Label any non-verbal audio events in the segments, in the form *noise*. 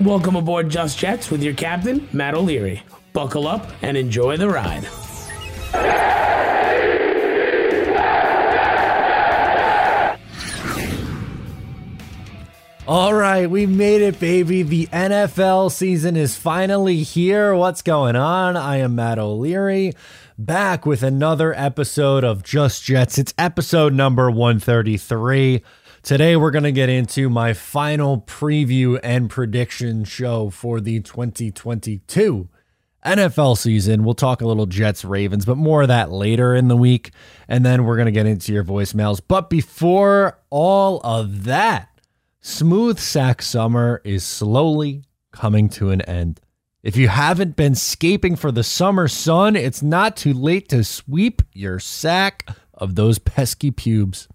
Welcome aboard Just Jets with your captain, Matt O'Leary. Buckle up and enjoy the ride. All right, we made it, baby. The NFL season is finally here. What's going on? I am Matt O'Leary, back with another episode of Just Jets. It's episode number 133. Today, we're going to get into my final preview and prediction show for the 2022 NFL season. We'll talk a little Jets Ravens, but more of that later in the week. And then we're going to get into your voicemails. But before all of that, Smooth Sack Summer is slowly coming to an end. If you haven't been scaping for the summer sun, it's not too late to sweep your sack of those pesky pubes.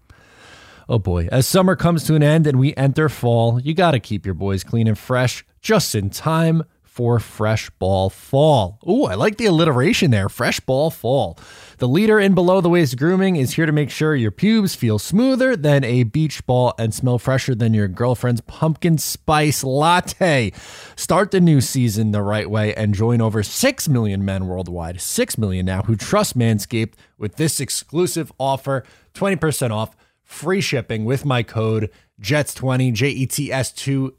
Oh boy, as summer comes to an end and we enter fall, you got to keep your boys clean and fresh just in time for Fresh Ball Fall. Ooh, I like the alliteration there. Fresh Ball Fall. The leader in below the waist grooming is here to make sure your pubes feel smoother than a beach ball and smell fresher than your girlfriend's pumpkin spice latte. Start the new season the right way and join over 6 million men worldwide, 6 million now, who trust Manscaped with this exclusive offer 20% off, free shipping with my code JETS20, J E T S 20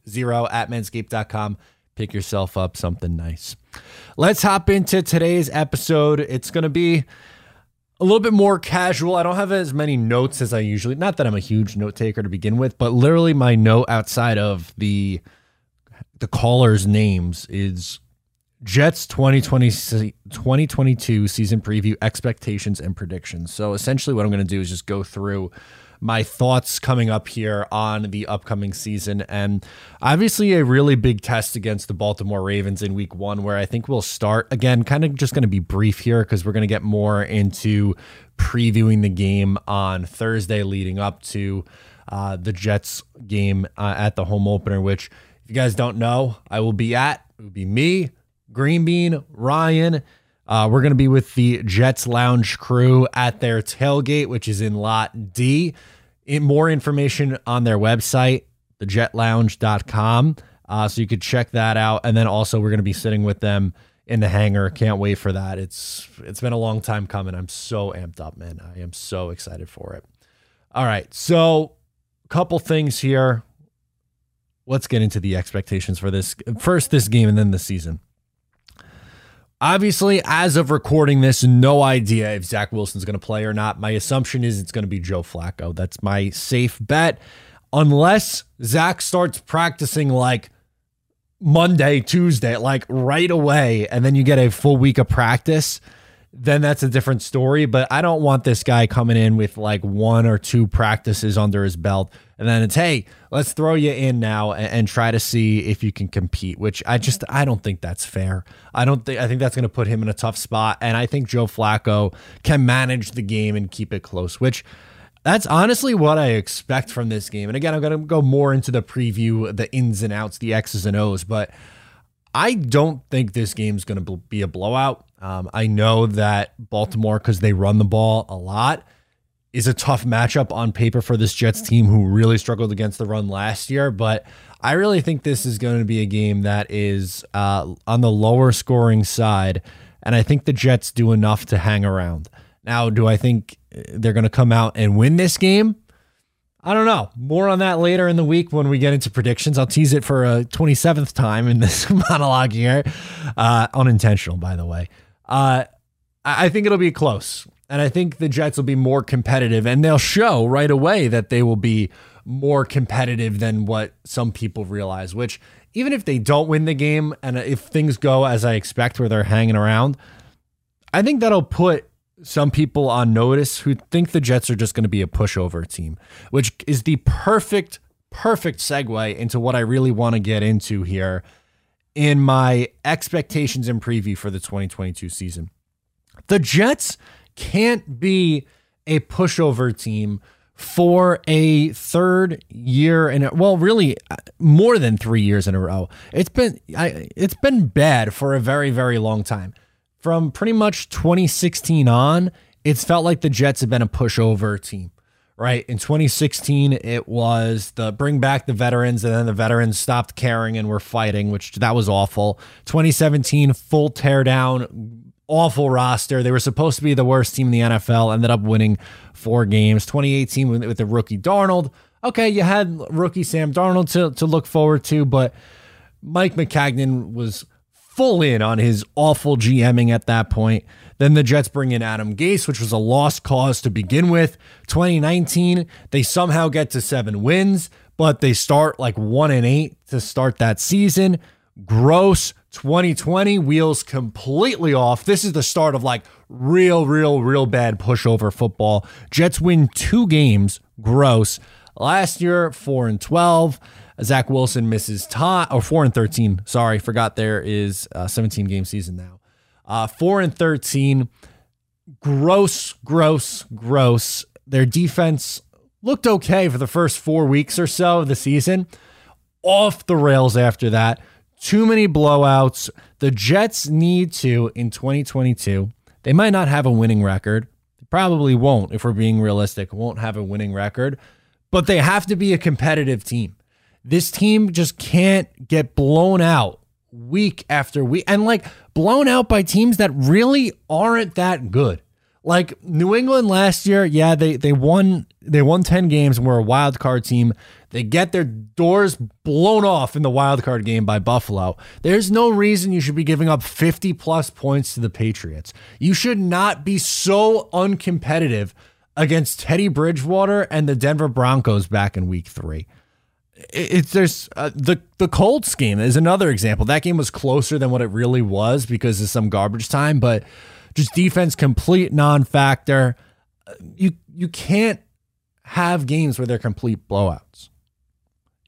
at manscaped.com pick yourself up something nice. Let's hop into today's episode. It's going to be a little bit more casual. I don't have as many notes as I usually. Not that I'm a huge note taker to begin with, but literally my note outside of the the callers' names is Jets 2020 2022 season preview expectations and predictions. So essentially what I'm going to do is just go through my thoughts coming up here on the upcoming season. And obviously, a really big test against the Baltimore Ravens in week one, where I think we'll start again, kind of just going to be brief here because we're going to get more into previewing the game on Thursday leading up to uh, the Jets game uh, at the home opener, which, if you guys don't know, I will be at. It will be me, Green Bean, Ryan. Uh, we're going to be with the Jets Lounge crew at their tailgate, which is in Lot D. In, more information on their website, thejetlounge.com. Uh, so you could check that out. And then also, we're going to be sitting with them in the hangar. Can't wait for that. It's It's been a long time coming. I'm so amped up, man. I am so excited for it. All right. So, a couple things here. Let's get into the expectations for this. First, this game and then the season. Obviously, as of recording this, no idea if Zach Wilson's going to play or not. My assumption is it's going to be Joe Flacco. That's my safe bet. Unless Zach starts practicing like Monday, Tuesday, like right away, and then you get a full week of practice then that's a different story. But I don't want this guy coming in with like one or two practices under his belt. And then it's, hey, let's throw you in now and, and try to see if you can compete, which I just, I don't think that's fair. I don't think, I think that's going to put him in a tough spot. And I think Joe Flacco can manage the game and keep it close, which that's honestly what I expect from this game. And again, I'm going to go more into the preview, the ins and outs, the X's and O's, but I don't think this game is going to be a blowout. Um, I know that Baltimore, because they run the ball a lot, is a tough matchup on paper for this Jets team who really struggled against the run last year. But I really think this is going to be a game that is uh, on the lower scoring side. And I think the Jets do enough to hang around. Now, do I think they're going to come out and win this game? I don't know. More on that later in the week when we get into predictions. I'll tease it for a 27th time in this *laughs* monologue here. Uh, unintentional, by the way. Uh, I think it'll be close. And I think the Jets will be more competitive and they'll show right away that they will be more competitive than what some people realize, which even if they don't win the game and if things go as I expect where they're hanging around, I think that'll put some people on notice who think the Jets are just going to be a pushover team, which is the perfect, perfect segue into what I really want to get into here in my expectations and preview for the 2022 season. The Jets can't be a pushover team for a third year and well really uh, more than 3 years in a row. It's been I, it's been bad for a very very long time from pretty much 2016 on, it's felt like the Jets have been a pushover team, right? In 2016, it was the bring back the veterans, and then the veterans stopped caring and were fighting, which that was awful. 2017, full teardown, awful roster. They were supposed to be the worst team in the NFL, ended up winning four games. 2018 with, the rookie Darnold. Okay, you had rookie Sam Darnold to, to look forward to, but Mike Maccagnan was full in on his awful GMing at that point. Then the Jets bring in Adam Gase, which was a lost cause to begin with. 2019, they somehow get to seven wins, but they start like one and eight to start that season. Gross 2020 wheels completely off. This is the start of like real, real, real bad pushover football. Jets win two games. Gross. Last year, four and 12. Zach Wilson misses time, or four and 13. Sorry, forgot there is a 17 game season now. Uh, four and 13. Gross, gross, gross. Their defense looked okay for the first four weeks or so of the season. Off the rails after that. Too many blowouts. The Jets need to, in 2022, they might not have a winning record. They probably won't, if we're being realistic, won't have a winning record, but they have to be a competitive team. This team just can't get blown out week after week and like blown out by teams that really aren't that good. Like New England last year, yeah, they they won they won 10 games and were a wild card team. They get their doors blown off in the wild card game by Buffalo. There's no reason you should be giving up 50 plus points to the Patriots. You should not be so uncompetitive against Teddy Bridgewater and the Denver Broncos back in week 3 it's there's uh, the the Colts game is another example. That game was closer than what it really was because of some garbage time, but just defense complete non-factor. Uh, you you can't have games where they're complete blowouts.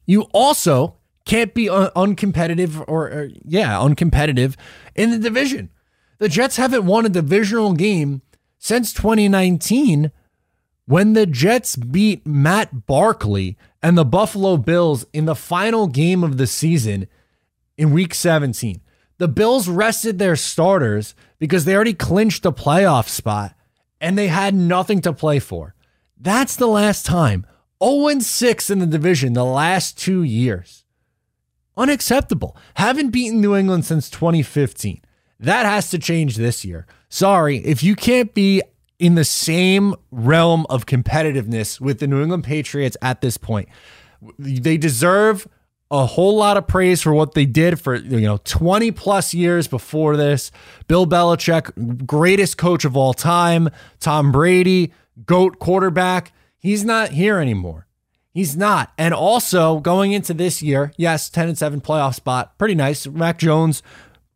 You also can't be un- uncompetitive or, or yeah, uncompetitive in the division. The Jets haven't won a divisional game since 2019 when the Jets beat Matt Barkley and the Buffalo Bills in the final game of the season in week 17. The Bills rested their starters because they already clinched the playoff spot and they had nothing to play for. That's the last time. 0 6 in the division the last two years. Unacceptable. Haven't beaten New England since 2015. That has to change this year. Sorry, if you can't be in the same realm of competitiveness with the New England Patriots at this point. They deserve a whole lot of praise for what they did for you know 20 plus years before this. Bill Belichick, greatest coach of all time, Tom Brady, goat quarterback. He's not here anymore. He's not. And also going into this year, yes, 10 and 7 playoff spot, pretty nice. Mac Jones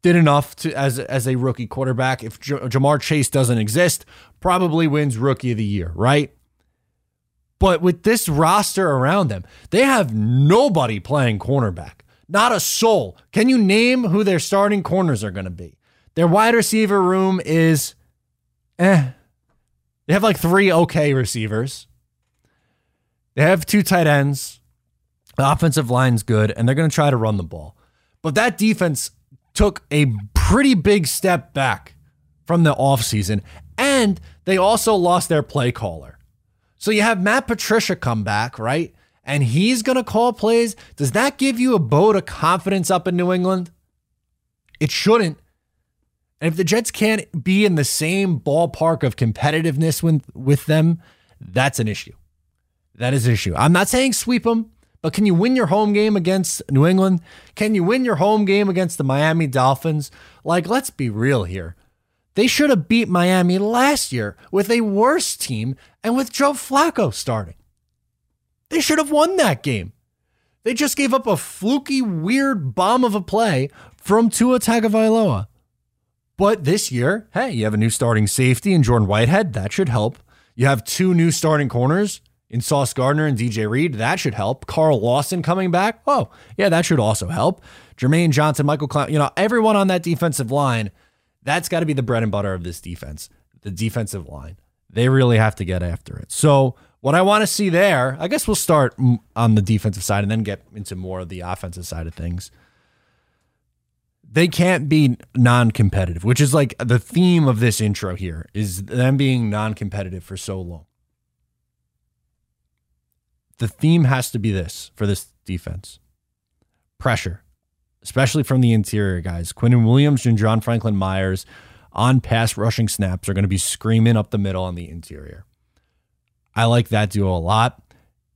did enough to as as a rookie quarterback. If J- Ja'Marr Chase doesn't exist, probably wins rookie of the year, right? But with this roster around them, they have nobody playing cornerback. Not a soul. Can you name who their starting corners are going to be? Their wide receiver room is eh. They have like three okay receivers. They have two tight ends. The offensive line's good, and they're going to try to run the ball. But that defense took a pretty big step back from the offseason, and they also lost their play caller. So you have Matt Patricia come back, right? And he's going to call plays. Does that give you a boat of confidence up in New England? It shouldn't. And if the Jets can't be in the same ballpark of competitiveness with, with them, that's an issue. That is an issue. I'm not saying sweep them. But can you win your home game against New England? Can you win your home game against the Miami Dolphins? Like, let's be real here. They should have beat Miami last year with a worse team and with Joe Flacco starting. They should have won that game. They just gave up a fluky, weird bomb of a play from Tua Tagovailoa. But this year, hey, you have a new starting safety in Jordan Whitehead. That should help. You have two new starting corners in Sauce Gardner and DJ Reed. That should help. Carl Lawson coming back. Oh, yeah, that should also help. Jermaine Johnson, Micheal Clemons, you know, everyone on that defensive line, that's got to be the bread and butter of this defense, the defensive line. They really have to get after it. So, what I want to see there, I guess we'll start on the defensive side and then get into more of the offensive side of things. They can't be non-competitive, which is like the theme of this intro here is them being non-competitive for so long. The theme has to be this for this defense pressure, especially from the interior guys. Quinnen Williams and John Franklin Myers on pass rushing snaps are going to be screaming up the middle on the interior. I like that duo a lot.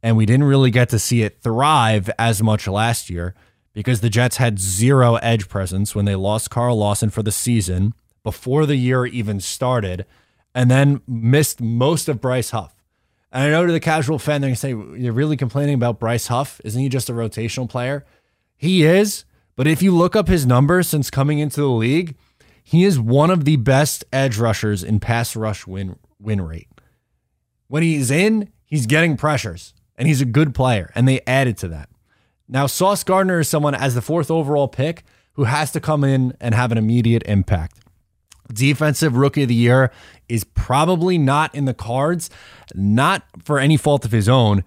And we didn't really get to see it thrive as much last year because the Jets had zero edge presence when they lost Carl Lawson for the season before the year even started and then missed most of Bryce Huff. And I know to the casual fan, they're going to say, You're really complaining about Bryce Huff? Isn't he just a rotational player? He is. But if you look up his numbers since coming into the league, he is one of the best edge rushers in pass rush win win rate. When he's in, he's getting pressures and he's a good player, and they added to that. Now, Sauce Gardner is someone as the fourth overall pick who has to come in and have an immediate impact. Defensive rookie of the year is probably not in the cards, not for any fault of his own.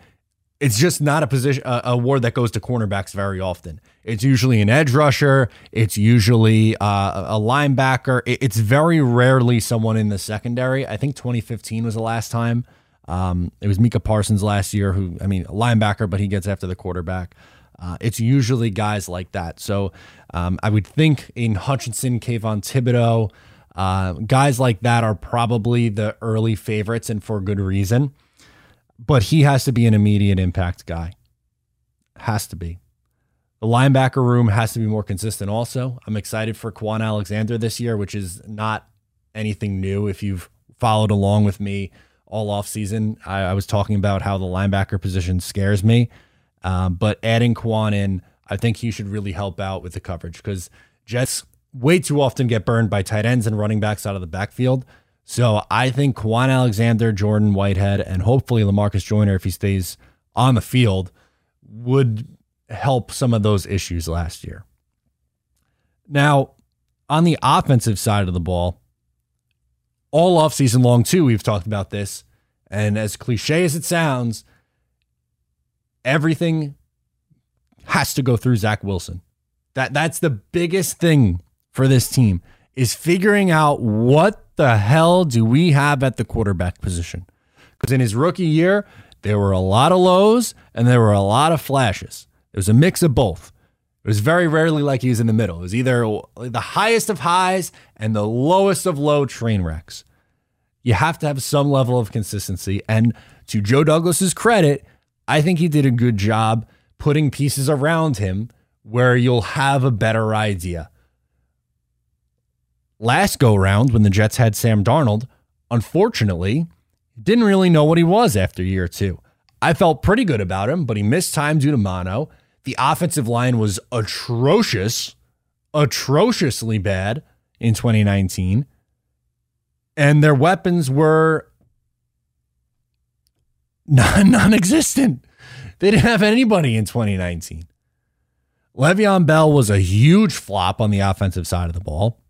It's just not a position a award that goes to cornerbacks very often. It's usually an edge rusher. It's usually uh, a linebacker. It's very rarely someone in the secondary. I think 2015 was the last time um, it was Micah Parsons last year, who, I mean, a linebacker, but he gets after the quarterback. Uh, it's usually guys like that. So um, I would think in Hutchinson, Kayvon Thibodeaux, uh, guys like that are probably the early favorites and for good reason. But he has to be an immediate impact guy. Has to be. The linebacker room has to be more consistent also. I'm excited for Kwon Alexander this year, which is not anything new if you've followed along with me all off season. I, I was talking about how the linebacker position scares me, um, but adding Kwon in, I think he should really help out with the coverage because Jets way too often get burned by tight ends and running backs out of the backfield. So I think Kwon Alexander, Jordan Whitehead, and hopefully Lamarcus Joyner, if he stays on the field, would help some of those issues last year. Now, on the offensive side of the ball, all off season long too. We've talked about this, and as cliche as it sounds, everything has to go through Zach Wilson. That that's the biggest thing for this team is figuring out what the hell do we have at the quarterback position. Because in his rookie year, there were a lot of lows and there were a lot of flashes. It was a mix of both. It was very rarely like he was in the middle. It was either the highest of highs and the lowest of low train wrecks. You have to have some level of consistency. And to Joe Douglas's credit, I think he did a good job putting pieces around him where you'll have a better idea. Last go round, when the Jets had Sam Darnold, unfortunately, didn't really know what he was after year two. I felt pretty good about him, but he missed time due to mono. The offensive line was atrocious, atrociously bad in 2019. And their weapons were *laughs* non existent. They didn't have anybody in 2019. Le'Veon Bell was a huge flop on the offensive side of the ball.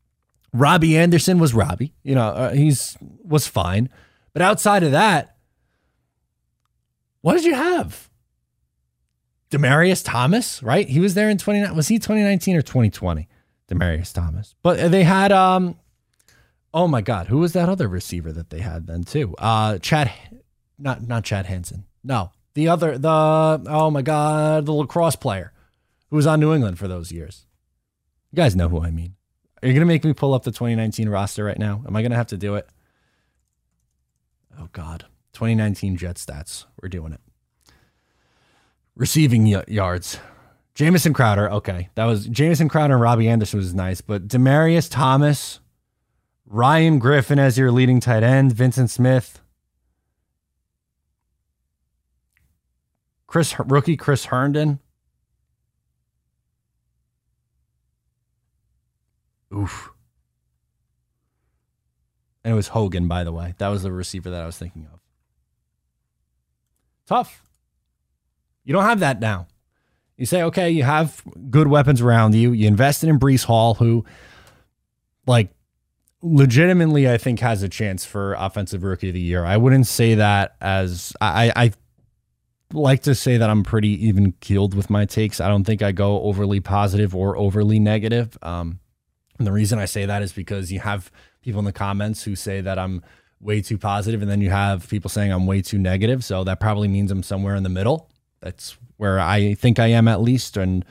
Robbie Anderson was Robbie. You know, uh, he's was fine. But outside of that, what did you have? Demaryius Thomas, right? He was there in 29. Was he 2019 or 2020? Demaryius Thomas. But they had um oh my god, who was that other receiver that they had then too? Uh Chad not not Chad Hansen. No. The other the oh my god, the lacrosse player who was on New England for those years. You guys know who I mean. Are you going to make me pull up the 2019 roster right now? Am I going to have to do it? Oh god. 2019 Jet stats. We're doing it. Receiving y- yards. Jamison Crowder. Okay. That was Jamison Crowder and Robbie Anderson was nice, but Demaryius Thomas, Ryan Griffin as your leading tight end, Vyncint Smith, Chris rookie Chris Herndon. Oof. And it was Hogan, by the way. That was the receiver that I was thinking of. Tough. You don't have that now. You say, okay, you have good weapons around you. You invested in Breece Hall, who, like, legitimately, I think has a chance for offensive rookie of the year. I wouldn't say that as I, I like to say that I'm pretty even keeled with my takes. I don't think I go overly positive or overly negative. Um, and the reason I say that is because you have people in the comments who say that I'm way too positive, and then you have people saying I'm way too negative. So that probably means I'm somewhere in the middle. That's where I think I am at least, and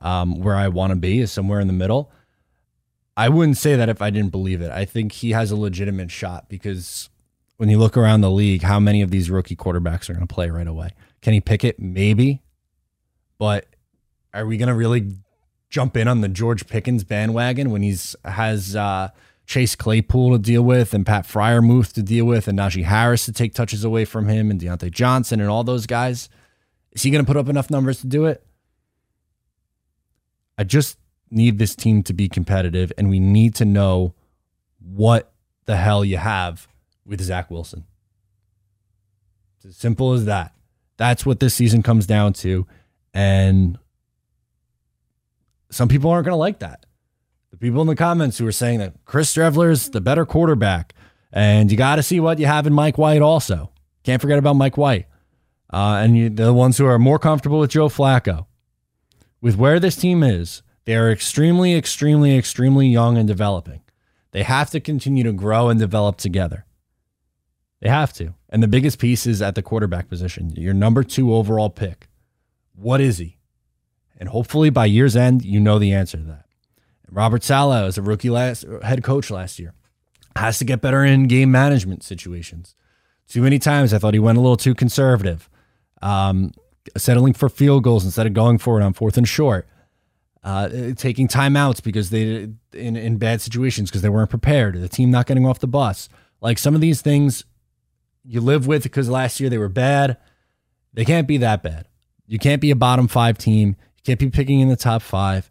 um, where I want to be is somewhere in the middle. I wouldn't say that if I didn't believe it. I think he has a legitimate shot because when you look around the league, how many of these rookie quarterbacks are going to play right away? Kenny Pickett, maybe, but are we going to really jump in on the George Pickens bandwagon when he's has uh, Chase Claypool to deal with and Pat Freiermuth to deal with and Najee Harris to take touches away from him and Diontae Johnson and all those guys? Is he going to put up enough numbers to do it? I just need this team to be competitive, and we need to know what the hell you have with Zach Wilson. It's as simple as that. That's what this season comes down to. And some people aren't going to like that. The people in the comments who are saying that Chris Streveler is the better quarterback, and you got to see what you have in Mike White also. Can't forget about Mike White. Uh, and you, the ones who are more comfortable with Joe Flacco. With where this team is, they are extremely, extremely, extremely young and developing. They have to continue to grow and develop together. They have to. And the biggest piece is at the quarterback position, your number two overall pick. What is he? And hopefully by year's end, you know the answer to that. Robert Saleh as a rookie last head coach last year has to get better in game management situations. Too many times I thought he went a little too conservative, um, settling for field goals instead of going for it on fourth and short uh, taking timeouts because they in in bad situations because they weren't prepared. The team not getting off the bus. Like some of these things you live with because last year they were bad. They can't be that bad. You can't be a bottom five team. Can't be picking in the top five.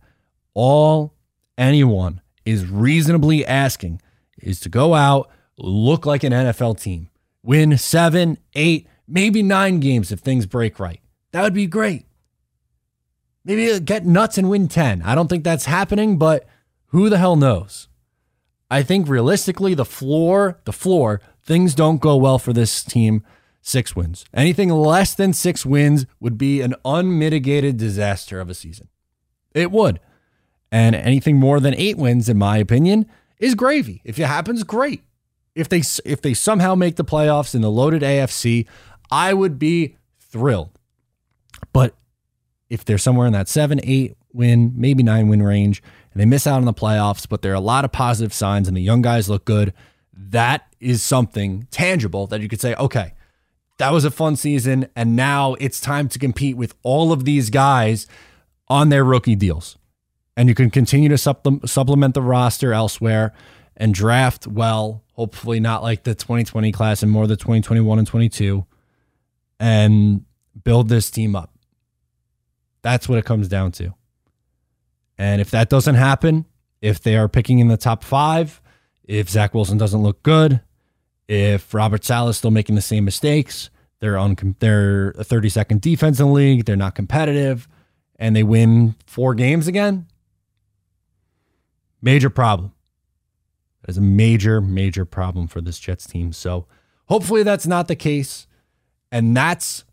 All anyone is reasonably asking is to go out, look like an NFL team, win seven, eight, maybe nine games if things break right. That would be great. Maybe get nuts and win 10. I don't think that's happening, but who the hell knows? I think realistically, the floor, the floor, things don't go well for this team. Six wins. Anything less than six wins would be an unmitigated disaster of a season. It would. And anything more than eight wins, in my opinion, is gravy. If it happens, great. If they if they somehow make the playoffs in the loaded AFC, I would be thrilled. But if they're somewhere in that seven, eight win, maybe nine win range, and they miss out on the playoffs, but there are a lot of positive signs and the young guys look good, that is something tangible that you could say, okay, that was a fun season. And now it's time to compete with all of these guys on their rookie deals. And you can continue to supplement the roster elsewhere and draft well, hopefully not like the 2020 class and more the 2021 and 22, and build this team up. That's what it comes down to. And if that doesn't happen, if they are picking in the top five, if Zach Wilson doesn't look good, if Robert Saleh is still making the same mistakes, they're on they're a 32nd defense in the league, they're not competitive, and they win four games again. Major problem. That is a major, major problem for this Jets team. So hopefully that's not the case. And that's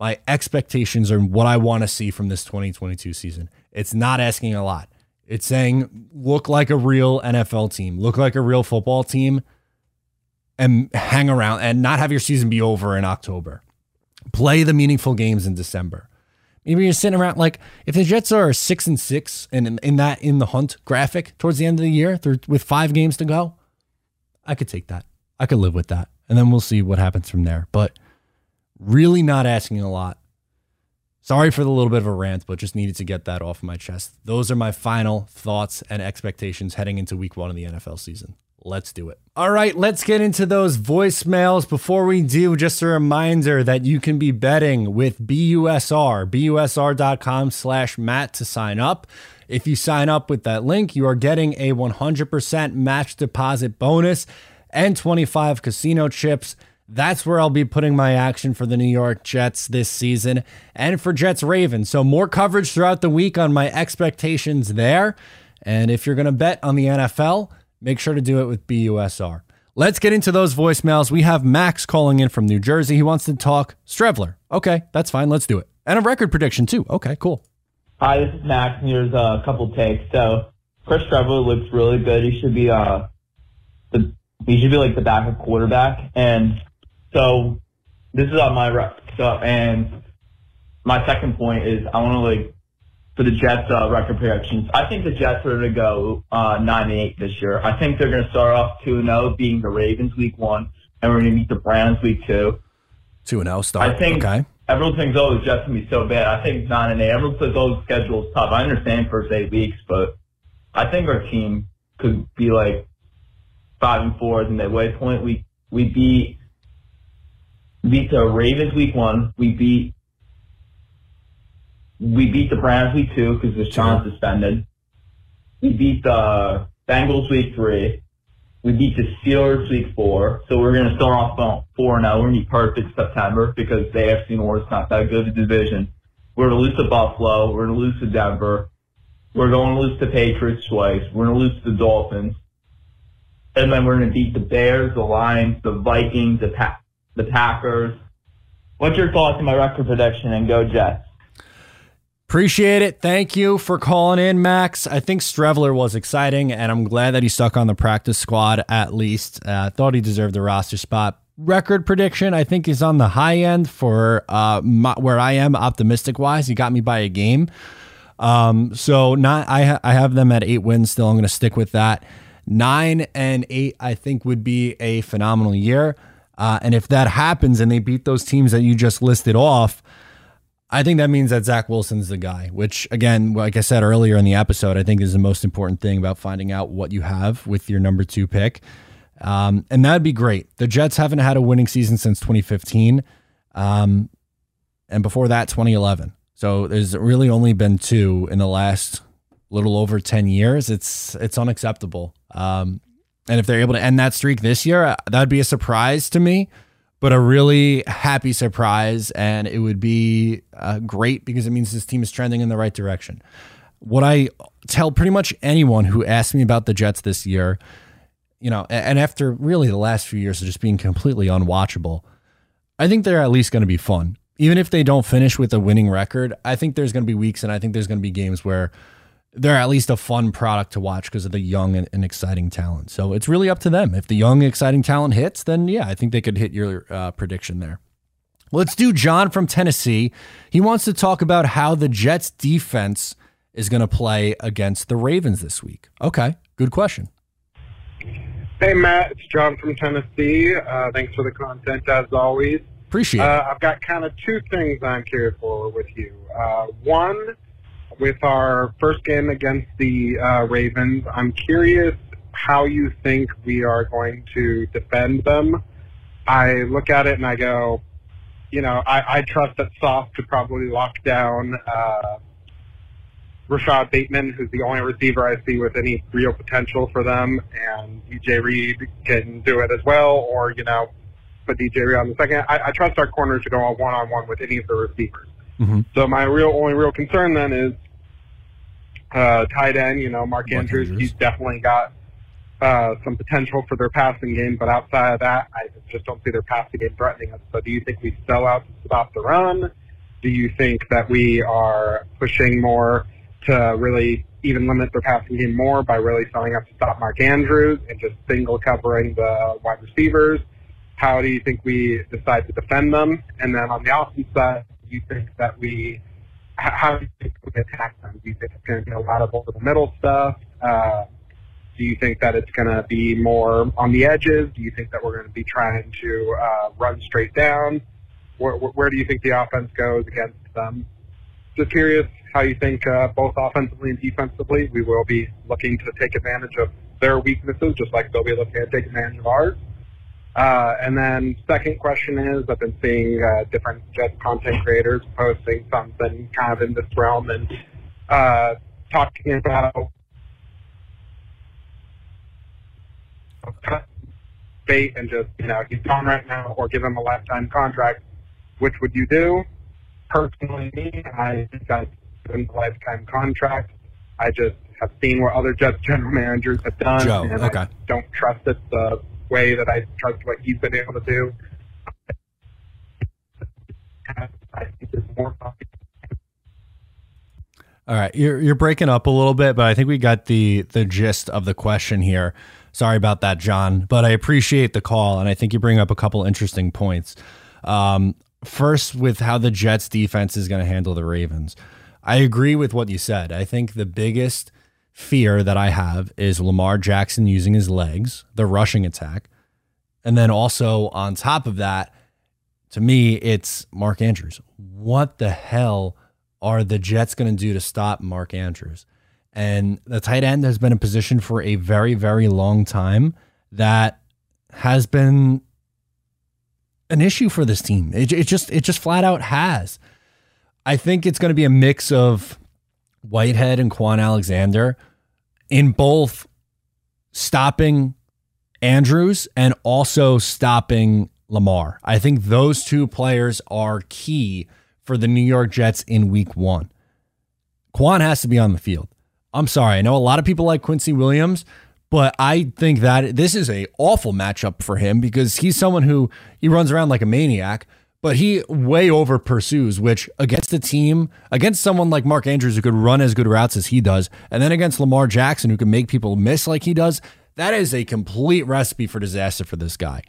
my expectations are what I want to see from this 2022 season. It's not asking a lot. It's saying look like a real NFL team, look like a real football team, and hang around and not have your season be over in October. Play the meaningful games in December. Maybe you're sitting around like if the Jets are six and six and in, in that in the hunt graphic towards the end of the year with five games to go, I could take that. I could live with that. And then we'll see what happens from there. But Really not asking a lot. Sorry for the little bit of a rant, but just needed to get that off my chest. Those are my final thoughts and expectations heading into week one of the NFL season. Let's do it. All right, let's get into those voicemails. Before we do, just a reminder that you can be betting with BUSR, BUSR.com slash Matt to sign up. If you sign up with that link, you are getting a 100% match deposit bonus and 25 casino chips. That's where I'll be putting my action for the New York Jets this season and for Jets Ravens. So, more coverage throughout the week on my expectations there. And if you're going to bet on the NFL, make sure to do it with BUSR. Let's get into those voicemails. We have Max calling in from New Jersey. He wants to talk Streveler. Okay, that's fine. Let's do it. And a record prediction, too. Okay, cool. Hi, this is Max, and here's a couple takes. So, Chris Streveler looks really good. He should be uh, the he should be like the backup quarterback, and so this is on my rep. so and my second point is I want to like for the Jets uh, record predictions. I think the Jets are going to go uh, nine and eight this year. I think they're going to start off two and zero, being the Ravens week one, and we're going to meet the Browns week two. Two and zero start. I think okay. everyone thinks oh the Jets going to be so bad. I think nine and eight. Everyone says oh the schedule is tough. I understand first eight weeks, but I think our team could be like five and four at the midway point. We we beat beat the Ravens week one. We beat we beat the Browns week two because Deshaun suspended. We beat the Bengals week three. We beat the Steelers week four. So we're going to start off four now. We're going to be perfect September because the AFC North is not that good a division. We're going to lose to Buffalo. We're going to lose to Denver. We're going to lose to Patriots twice. We're going to lose to the Dolphins. And then we're going to beat the Bears, the Lions, the Vikings, the, pa- the Packers. What's your thoughts on my record prediction and go Jets? Appreciate it. Thank you for calling in, Max. I think Streveler was exciting, and I'm glad that he stuck on the practice squad at least. I uh, thought he deserved the roster spot. Record prediction, I think, is on the high end for uh, my, where I am optimistic wise. He got me by a game. Um, so not I ha- I have them at eight wins still. I'm going to stick with that. Nine and eight, I think, would be a phenomenal year. Uh, and if that happens and they beat those teams that you just listed off, I think that means that Zach Wilson's the guy, which again, like I said earlier in the episode, I think is the most important thing about finding out what you have with your number two pick. Um, and that'd be great. The Jets haven't had a winning season since 2015. Um, and before that, 2011. So there's really only been two in the last little over 10 years. It's, it's unacceptable. Um, and if they're able to end that streak this year, uh, that'd be a surprise to me but a really happy surprise. And it would be uh, great because it means this team is trending in the right direction. What I tell pretty much anyone who asks me about the Jets this year, you know, and after really the last few years of just being completely unwatchable, I think they're at least going to be fun. Even if they don't finish with a winning record, I think there's going to be weeks and I think there's going to be games where they're at least a fun product to watch because of the young and, and, exciting talent. So it's really up to them. If the young, exciting talent hits, then yeah, I think they could hit your uh, prediction there. Let's do John from Tennessee. He wants to talk about how the Jets defense is going to play against the Ravens this week. Okay, good question. Hey, Matt, it's John from Tennessee. Uh, thanks for the content as always. Appreciate uh, it. I've got kind of two things I'm curious for with you. Uh, one, with our first game against the uh, Ravens. I'm curious how you think we are going to defend them. I look at it and I go, you know, I, I trust that Sauce could probably lock down uh, Rashod Bateman, who's the only receiver I see with any real potential for them, and DJ Reed can do it as well, or, you know, put DJ Reed on the second. I, I trust our corners to go on one on one with any of the receivers. Mm-hmm. So my real only real concern then is uh, tight end, you know, Mark, Mark Andrews, Andrews, he's definitely got uh, some potential for their passing game, but outside of that, I just don't see their passing game threatening us. So do you think we sell out to stop the run? Do you think that we are pushing more to really even limit their passing game more by really selling out to stop Mark Andrews and just single covering the wide receivers? How do you think we decide to defend them? And then on the offense side, do you think that we how do you think we attack them? Do you think it's going to be a lot of over the middle stuff? Uh, do you think that it's going to be more on the edges? Do you think that we're going to be trying to uh, run straight down? Where, where, do you think the offense goes against them? Just curious how you think uh, both offensively and defensively we will be looking to take advantage of their weaknesses, just like they'll be looking to take advantage of ours. Uh, and then second question is, I've been seeing uh, different Jets content creators posting something kind of in this realm and uh, talking about bait and just, you know, he's gone right now or give him a lifetime contract. Which would you do? Personally, me, I think I'd give him a lifetime contract. I just have seen what other Jets general managers have done, Joe, and okay. I don't trust it. The way that I trust what he's been able to do. All right, you're you're breaking up a little bit, but I think we got the the gist of the question here. Sorry about that, John, but I appreciate the call, and I think you bring up a couple interesting points. Um, first with how the Jets defense is going to handle the Ravens. I agree with what you said. I think the biggest fear that I have is Lamar Jackson using his legs, the rushing attack. And then also on top of that, to me, it's Mark Andrews. What the hell are the Jets going to do to stop Mark Andrews? And the tight end has been in position for a very, very long time that has been an issue for this team. It, it just it just flat out has. I think it's going to be a mix of Whitehead and Kwon Alexander in both stopping Andrews and also stopping Lamar. I think those two players are key for the New York Jets in week one. Kwon has to be on the field. I'm sorry. I know a lot of people like Quincy Williams, but I think that this is a awful matchup for him because he's someone who he runs around like a maniac, but he way over pursues, which against a team, against someone like Mark Andrews who could run as good routes as he does, and then against Lamar Jackson who can make people miss like he does, that is a complete recipe for disaster for this guy.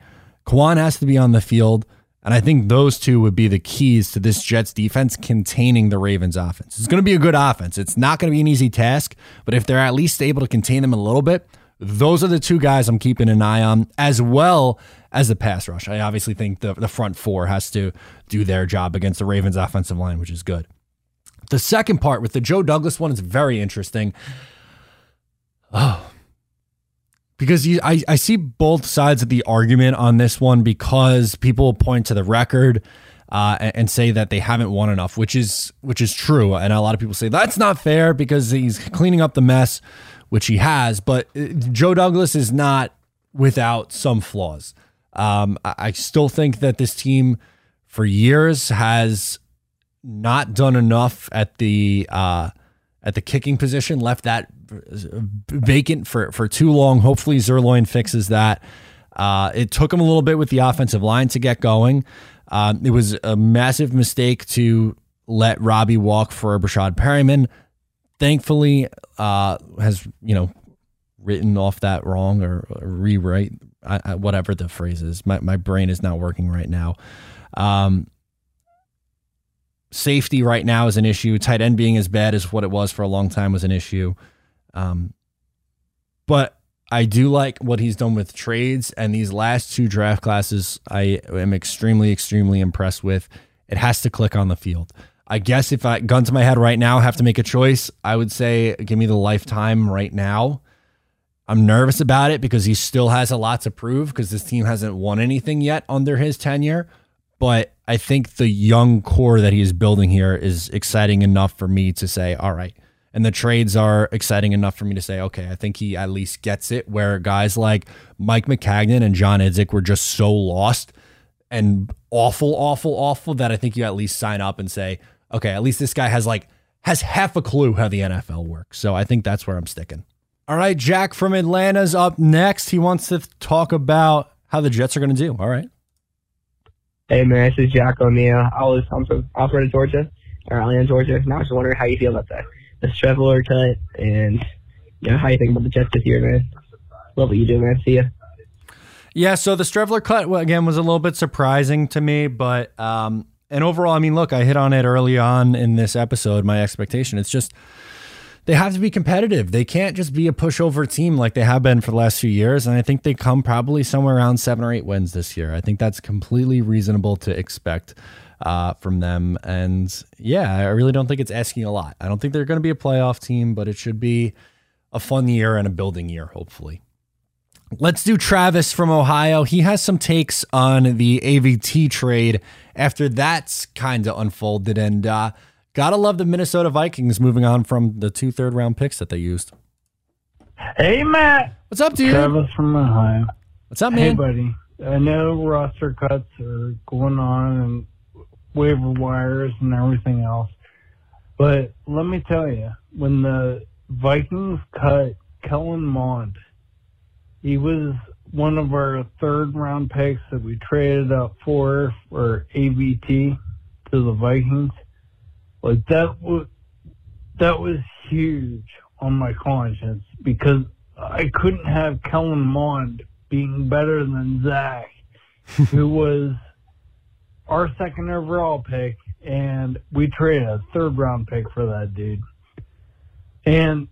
Kwon has to be on the field. And I think those two would be the keys to this Jets defense containing the Ravens offense. It's going to be a good offense. It's not going to be an easy task, but if they're at least able to contain them a little bit, those are the two guys I'm keeping an eye on, as well as the pass rush. I obviously think the, the front four has to do their job against the Ravens offensive line, which is good. The second part with the Joe Douglas one is very interesting. Oh, because you, I, I see both sides of the argument on this one because people point to the record uh, and, and, say that they haven't won enough, which is which is true, and a lot of people say that's not fair because he's cleaning up the mess which he has. But uh, Joe Douglas is not without some flaws. Um, I still think that this team for years has not done enough at the uh, at the kicking position, left that vacant for for too long. Hopefully, Zuerlein fixes that. Uh, it took him a little bit with the offensive line to get going. Um, it was a massive mistake to let Robbie walk for Breshad Perriman thankfully uh, has you know written off that wrong or, or rewrite I, I, whatever the phrase is. My my brain is not working right now. Um, safety right now is an issue. Tight end being as bad as what it was for a long time was an issue. Um, but I do like what he's done with trades and these last two draft classes. I am extremely, extremely impressed with. It has to click on the field. I guess if I gun to my head right now, have to make a choice, I would say give me the lifetime right now. I'm nervous about it because he still has a lot to prove because this team hasn't won anything yet under his tenure. But I think the young core that he is building here is exciting enough for me to say, all right. And the trades are exciting enough for me to say, okay, I think he at least gets it. Where guys like Mike Maccagnan and John Idzik were just so lost and awful, awful, awful that I think you at least sign up and say, okay, at least this guy has like has half a clue how the NFL works. So I think that's where I'm sticking. All right, Jack from Atlanta's up next. He wants to talk about how the Jets are going to do. All right. Hey man, this is Jack O'Neill. I was I'm from Alpharetta, Georgia, or Atlanta, Georgia. Now I was just wondering how you feel about that the Streveler cut and you know how you think about the Jets this year, man. Love what you do, man. See ya. Yeah, so the Streveler cut again was a little bit surprising to me, but um, and overall, I mean, look, I hit on it early on in this episode. My expectation, it's just they have to be competitive. They can't just be a pushover team like they have been for the last few years. And I think they come probably somewhere around seven or eight wins this year. I think that's completely reasonable to expect uh, from them. And yeah, I really don't think it's asking a lot. I don't think they're going to be a playoff team, but it should be a fun year and a building year, hopefully. Let's do Travis from Ohio. He has some takes on the AVT trade after that's kind of unfolded. And uh, gotta love the Minnesota Vikings moving on from the two third round picks that they used. Hey, Matt. What's up, dude? Travis from Ohio. What's up, man? Hey, buddy. I know roster cuts are going on and waiver wires and everything else. But let me tell you, when the Vikings cut Kellen Mond – he was one of our third round picks that we traded up for for AVT to the Vikings. Like that was that was huge on my conscience because I couldn't have Kellen Mond being better than Zach, *laughs* who was our second overall pick, and we traded a third round pick for that dude. And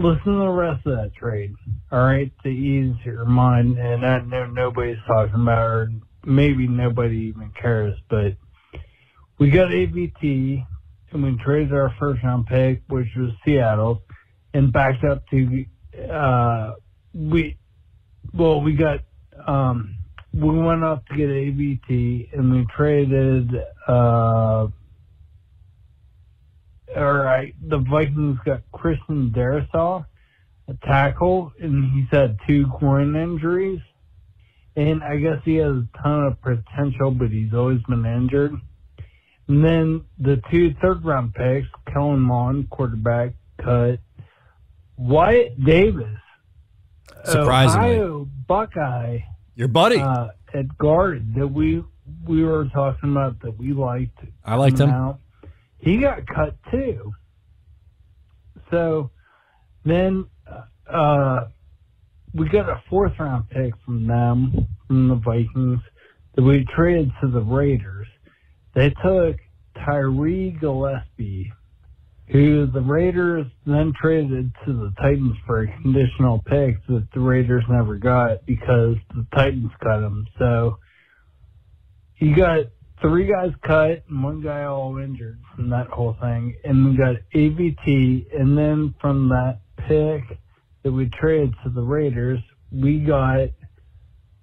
listen to the rest of that trade, all right, to ease your mind. And I know nobody's talking about, or maybe nobody even cares, but we got AVT, and we traded our first round pick, which was Seattle, and backed up to uh, we. Well, we got um, we went up to get AVT, and we traded. Uh, all right, the Vikings got Christian Darrisaw, a tackle, and he's had two groin injuries. And I guess he has a ton of potential, but he's always been injured. And then the two third round picks, Kellen Mond, quarterback, cut. Wyatt Davis, Surprisingly. Ohio Buckeye, Your buddy. uh, at guard that we we were talking about that we liked. I liked him. out, He got cut too. So then uh, we got a fourth round pick from them from the Vikings that we traded to the Raiders. They took Tyree Gillespie, who the Raiders then traded to the Titans for a conditional pick that the Raiders never got because the Titans cut him. So you got three guys cut and one guy all injured from that whole thing. And we got AVT. And then from that pick that we traded to the Raiders, we got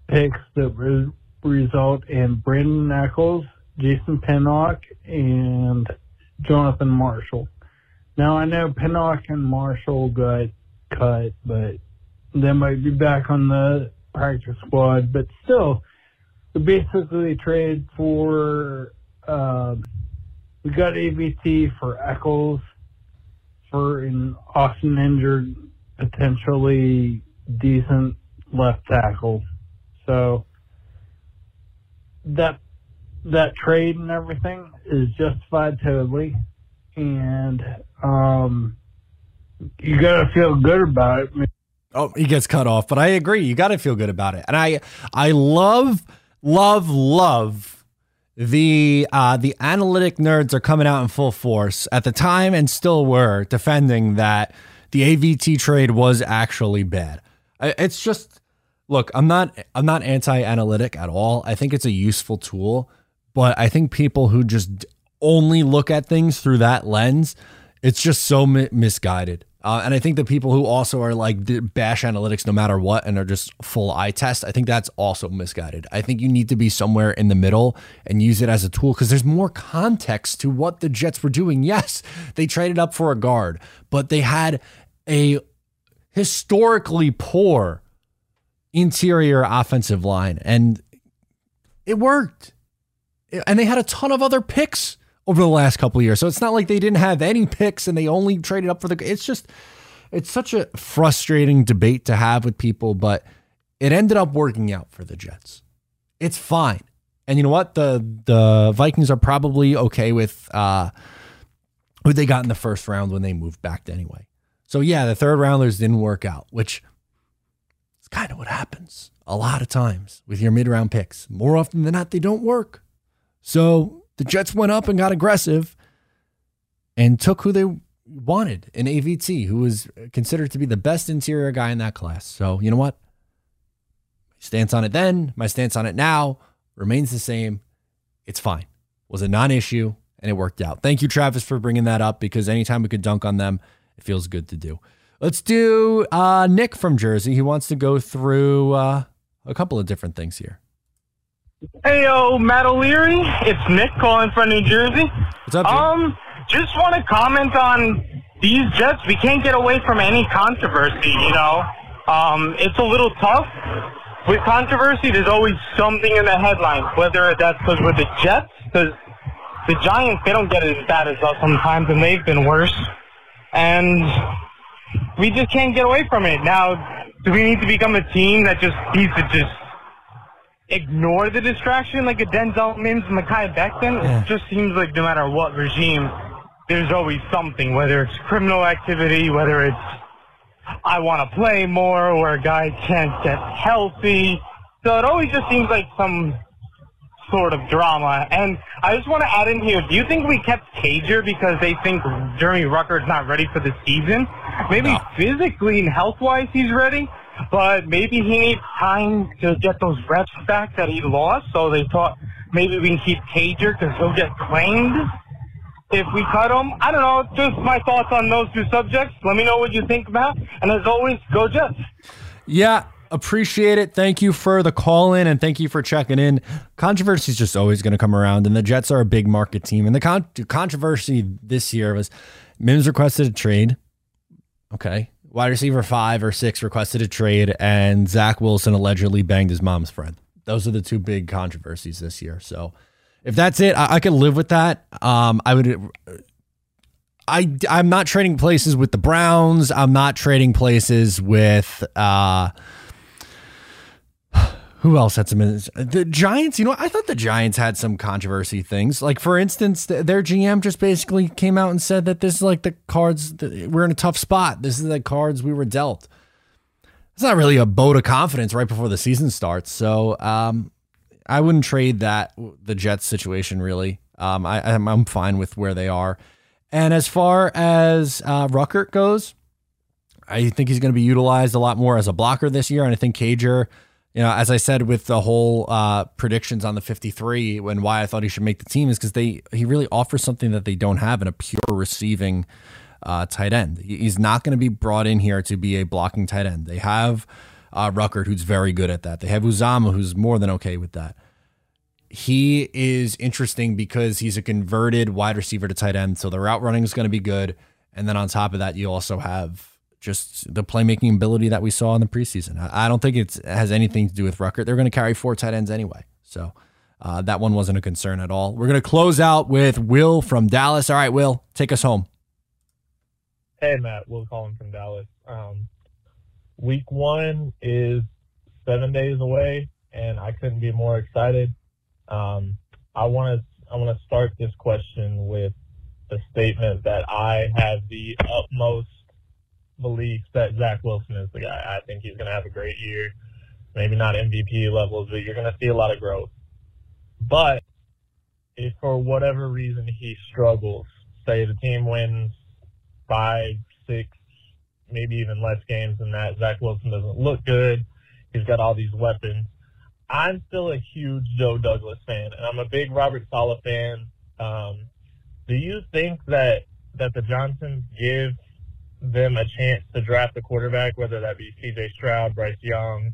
picks that re- result in Brandin Echols, Jason Pinnock, and Jonathan Marshall. Now I know Pinnock and Marshall got cut, but they might be back on the practice squad. But still, we basically trade for um, we got AVT for Echols for an Austin injured, potentially decent left tackle. So that that trade and everything is justified totally, and um, you gotta feel good about it. Oh, he gets cut off, but I agree. You got to feel good about it, and I, I love, love, love the uh, the analytic nerds are coming out in full force at the time, and still were defending that the AVT trade was actually bad. It's just look, I'm not I'm not anti-analytic at all. I think it's a useful tool, but I think people who just only look at things through that lens, it's just so mi- misguided. Uh, and I think the people who also are like bash analytics no matter what and are just full eye test, I think that's also misguided. I think you need to be somewhere in the middle and use it as a tool because there's more context to what the Jets were doing. *laughs* Yes, they traded up for a guard, but they had a historically poor interior offensive line and it worked. And they had a ton of other picks over the last couple years. So it's not like they didn't have any picks and they only traded up for the it's just it's such a frustrating debate to have with people, but it ended up working out for the Jets. It's fine. And you know what? The the Vikings are probably okay with uh who they got in the first round when they moved back anyway. So yeah, the third rounders didn't work out, which is kind of what happens a lot of times with your mid round picks. More often than not, they don't work. So the Jets went up and got aggressive and took who they wanted in AVT, who was considered to be the best interior guy in that class. So you know what? My stance on it then, my stance on it now remains the same. It's fine. was a non-issue and it worked out. Thank you, Travis, for bringing that up because anytime we could dunk on them, it feels good to do. Let's do uh, Nick from Jersey. He wants to go through uh, a couple of different things here. Hey, yo, Matt O'Leary. It's Nick calling from New Jersey. What's up? Um, just want to comment on these Jets. We can't get away from any controversy, you know. Um, it's a little tough. With controversy, there's always something in the headline, whether that's because we're the Jets, because the Giants, they don't get it as bad as us sometimes, and they've been worse. And we just can't get away from it. Now, do we need to become a team that just needs to just ignore the distraction like a Denzel Mims and Mekhi Becton? Yeah. It just seems like no matter what regime, there's always something, whether it's criminal activity, whether it's I want to play more, or a guy can't get healthy. So it always just seems like some sort of drama. And I just want to add in here, do you think we kept Cager because they think Jeremy Ruckert's not ready for the season? Maybe No. physically and health-wise he's ready, but maybe he needs time to get those reps back that he lost. So they thought maybe we can keep Cager because he'll get claimed if we cut him. I don't know. Just my thoughts on those two subjects. Let me know what you think about. And as always, go Jets. Yeah, appreciate it. Thank you for the call in and thank you for checking in. Controversy is just always going to come around, and the Jets are a big market team. And the con- controversy this year was Mims requested a trade. Okay. Wide receiver five or six requested a trade, and Zach Wilson allegedly banged his mom's friend. Those are the two big controversies this year. So if that's it, I, I could live with that. Um, I would. I I'm not trading places with the Browns. I'm not trading places with uh who else had some the Giants, you know, I thought the Giants had some controversy things. Like for instance, th- their GM just basically came out and said that this is like the cards we're in a tough spot. This is the cards we were dealt. It's not really a vote of confidence right before the season starts. So, um I wouldn't trade that the Jets situation really. Um I I'm, I'm fine with where they are. And as far as uh, Ruckert goes, I think he's going to be utilized a lot more as a blocker this year. And I think Cager, you know, as I said with the whole uh, predictions on the 53 and why I thought he should make the team is because they he really offers something that they don't have in a pure receiving uh, tight end. He's not going to be brought in here to be a blocking tight end. They have uh, Ruckert, who's very good at that. They have Uzomah, who's more than okay with that he is interesting because he's a converted wide receiver to tight end. So the route running is going to be good. And then on top of that, you also have just the playmaking ability that we saw in the preseason. I don't think it has anything to do with Rucker. They're going to carry four tight ends anyway. So uh, that one wasn't a concern at all. We're going to close out with Will from Dallas. All right, Will, take us home. Hey, Matt. Will calling from Dallas. Um, week one is seven days away, and I couldn't be more excited. Um, I want to I want to start this question with the statement that I have the utmost belief that Zach Wilson is the guy. I think he's going to have a great year. Maybe not MVP levels, but you're going to see a lot of growth. But if for whatever reason he struggles, say the team wins five, six, maybe even less games than that. Zach Wilson doesn't look good. He's got all these weapons. I'm still a huge Joe Douglas fan, and I'm a big Robert Saleh fan. Um, do you think that that the Johnsons give them a chance to draft a quarterback, whether that be C.J. Stroud, Bryce Young,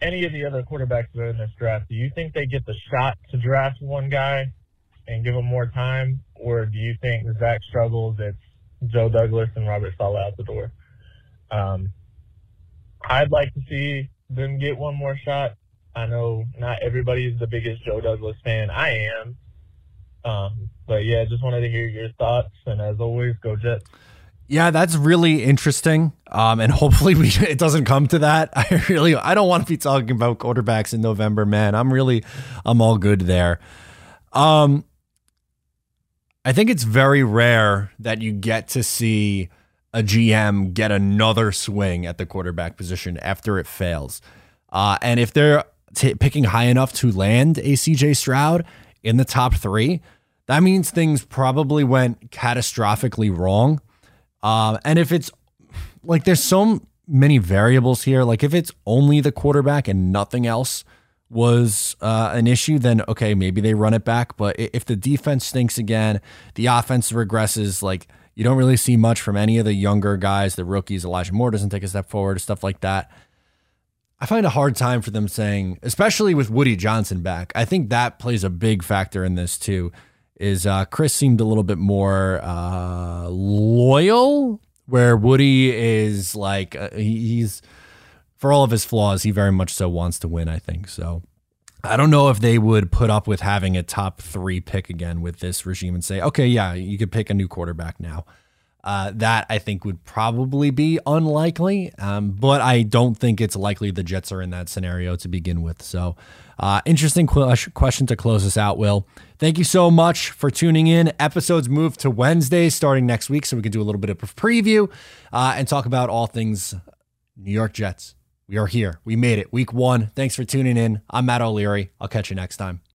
any of the other quarterbacks that are in this draft? Do you think they get the shot to draft one guy and give him more time, or do you think Zach struggles? It's Joe Douglas and Robert Saleh out the door. Um, I'd like to see them get one more shot. I know not everybody's the biggest Joe Douglas fan. I am. Um, but yeah, just wanted to hear your thoughts. And as always, go Jets. Yeah, that's really interesting. Um, and *laughs* hopefully we *laughs* it doesn't come to that. *laughs* I really I don't want to be talking about quarterbacks in November, man. I'm really I'm all good there. Um I think it's very rare that you get to see a GM get another swing at the quarterback position after it fails. Uh, and if they're t- picking high enough to land a CJ Stroud in the top three, that means things probably went catastrophically wrong. Um, and if it's like there's so many variables here, like if it's only the quarterback and nothing else was uh, an issue, then okay, maybe they run it back. But if the defense stinks again, the offense regresses, like you don't really see much from any of the younger guys, the rookies. Elijah Moore doesn't take a step forward, stuff like that. I find a hard time for them saying, especially with Woody Johnson back. I think that plays a big factor in this too. Is uh, Chris seemed a little bit more uh, loyal, where Woody is like uh, he's for all of his flaws, he very much so wants to win. I think so. I don't know if they would put up with having a top three pick again with this regime and say, okay, yeah, you could pick a new quarterback now. Uh, that I think would probably be unlikely, um, but I don't think it's likely the Jets are in that scenario to begin with. So, uh, interesting que- question to close us out, Will. Thank you so much for tuning in. Episodes move to Wednesday starting next week, so we can do a little bit of a preview uh, and talk about all things New York Jets. We are here. We made it. Week one. Thanks for tuning in. I'm Matt O'Leary. I'll catch you next time.